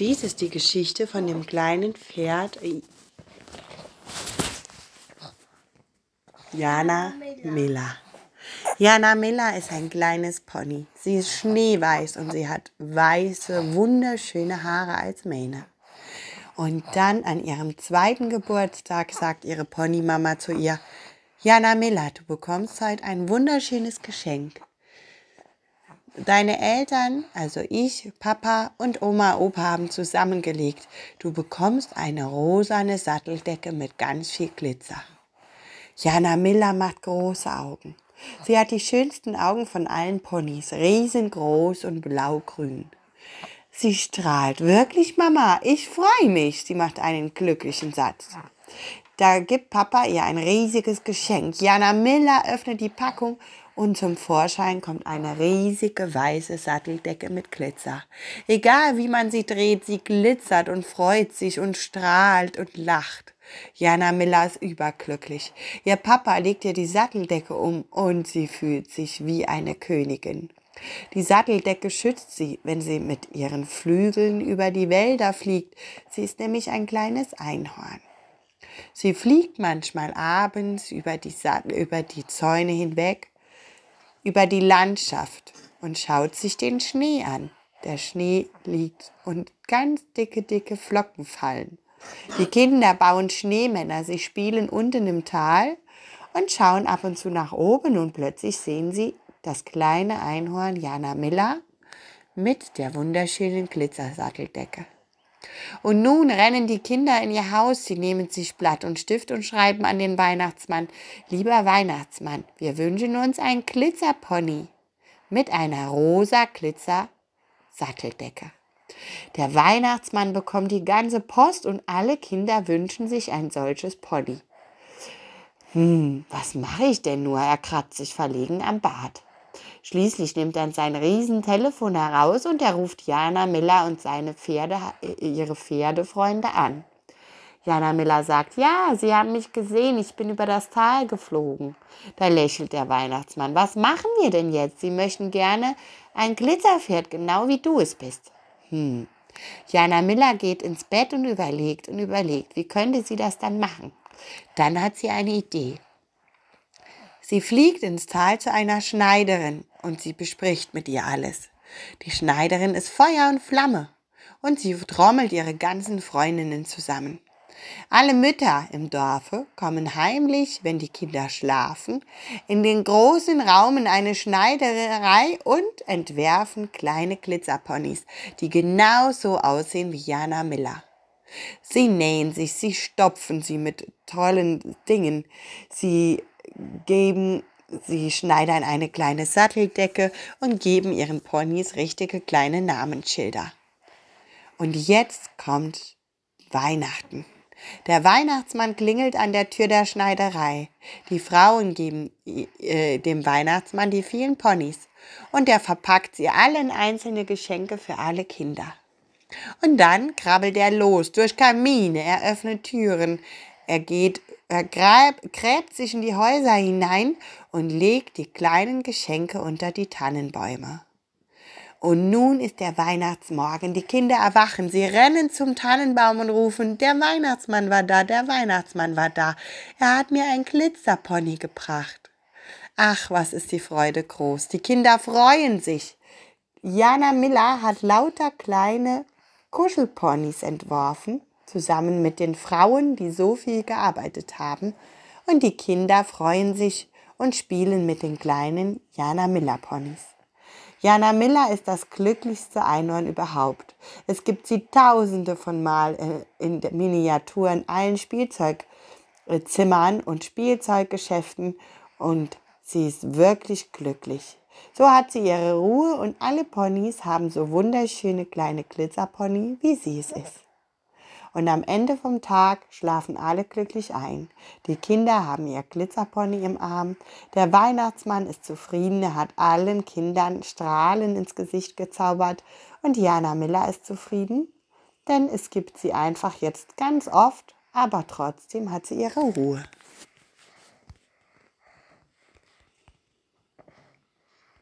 Dies ist die Geschichte von dem kleinen Pferd Jana Miller. Jana Miller ist ein kleines Pony. Sie ist schneeweiß und sie hat weiße, wunderschöne Haare als Mähne. Und dann an ihrem zweiten Geburtstag sagt ihre Ponymama zu ihr, Jana Miller, du bekommst heute ein wunderschönes Geschenk. Deine Eltern, also ich, Papa und Oma, Opa haben zusammengelegt. Du bekommst eine rosane Satteldecke mit ganz viel Glitzer. Jana Miller macht große Augen. Sie hat die schönsten Augen von allen Ponys, riesengroß und blaugrün. Sie strahlt. Wirklich, Mama, ich freue mich. Sie macht einen glücklichen Satz. Da gibt Papa ihr ein riesiges Geschenk. Jana Miller öffnet die Packung und zum Vorschein kommt eine riesige weiße Satteldecke mit Glitzer. Egal wie man sie dreht, sie glitzert und freut sich und strahlt und lacht. Jana Miller ist überglücklich. Ihr Papa legt ihr die Satteldecke um und sie fühlt sich wie eine Königin. Die Satteldecke schützt sie, wenn sie mit ihren Flügeln über die Wälder fliegt. Sie ist nämlich ein kleines Einhorn. Sie fliegt manchmal abends über die, über die Zäune hinweg über die Landschaft und schaut sich den Schnee an. Der Schnee liegt und ganz dicke, dicke Flocken fallen. Die Kinder bauen Schneemänner, sie spielen unten im Tal und schauen ab und zu nach oben und plötzlich sehen sie das kleine Einhorn Jana Miller mit der wunderschönen Glitzersatteldecke. Und nun rennen die Kinder in ihr Haus, sie nehmen sich Blatt und Stift und schreiben an den Weihnachtsmann, lieber Weihnachtsmann, wir wünschen uns ein Glitzerpony mit einer rosa Glitzer Satteldecke. Der Weihnachtsmann bekommt die ganze Post und alle Kinder wünschen sich ein solches Pony. Hm, was mache ich denn nur? Er kratzt sich verlegen am Bart. Schließlich nimmt er sein Riesentelefon heraus und er ruft Jana Miller und seine Pferde, äh, ihre Pferdefreunde an. Jana Miller sagt, ja, Sie haben mich gesehen, ich bin über das Tal geflogen. Da lächelt der Weihnachtsmann. Was machen wir denn jetzt? Sie möchten gerne ein Glitzerpferd, genau wie du es bist. Hm. Jana Miller geht ins Bett und überlegt und überlegt, wie könnte sie das dann machen. Dann hat sie eine Idee. Sie fliegt ins Tal zu einer Schneiderin und sie bespricht mit ihr alles. Die Schneiderin ist Feuer und Flamme und sie trommelt ihre ganzen Freundinnen zusammen. Alle Mütter im Dorfe kommen heimlich, wenn die Kinder schlafen, in den großen Raum in eine Schneiderei und entwerfen kleine Glitzerponys, die genauso aussehen wie Jana Miller. Sie nähen sich, sie stopfen sie mit tollen Dingen, sie geben, sie schneidern eine kleine Satteldecke und geben ihren Ponys richtige kleine Namensschilder. Und jetzt kommt Weihnachten. Der Weihnachtsmann klingelt an der Tür der Schneiderei. Die Frauen geben äh, dem Weihnachtsmann die vielen Ponys und er verpackt sie alle in einzelne Geschenke für alle Kinder. Und dann krabbelt er los durch Kamine, er öffnet Türen, er geht er gräb, gräbt sich in die Häuser hinein und legt die kleinen Geschenke unter die Tannenbäume. Und nun ist der Weihnachtsmorgen. Die Kinder erwachen. Sie rennen zum Tannenbaum und rufen, der Weihnachtsmann war da, der Weihnachtsmann war da. Er hat mir ein Glitzerpony gebracht. Ach, was ist die Freude groß. Die Kinder freuen sich. Jana Miller hat lauter kleine Kuschelponys entworfen zusammen mit den Frauen, die so viel gearbeitet haben, und die Kinder freuen sich und spielen mit den kleinen Jana Miller Ponys. Jana Miller ist das glücklichste Einhorn überhaupt. Es gibt sie tausende von Mal äh, in Miniatur in allen Spielzeugzimmern und Spielzeuggeschäften und sie ist wirklich glücklich. So hat sie ihre Ruhe und alle Ponys haben so wunderschöne kleine Glitzerpony, wie sie es ist. Und am Ende vom Tag schlafen alle glücklich ein. Die Kinder haben ihr Glitzerpony im Arm. Der Weihnachtsmann ist zufrieden. Er hat allen Kindern Strahlen ins Gesicht gezaubert. Und Jana Miller ist zufrieden, denn es gibt sie einfach jetzt ganz oft, aber trotzdem hat sie ihre Ruhe.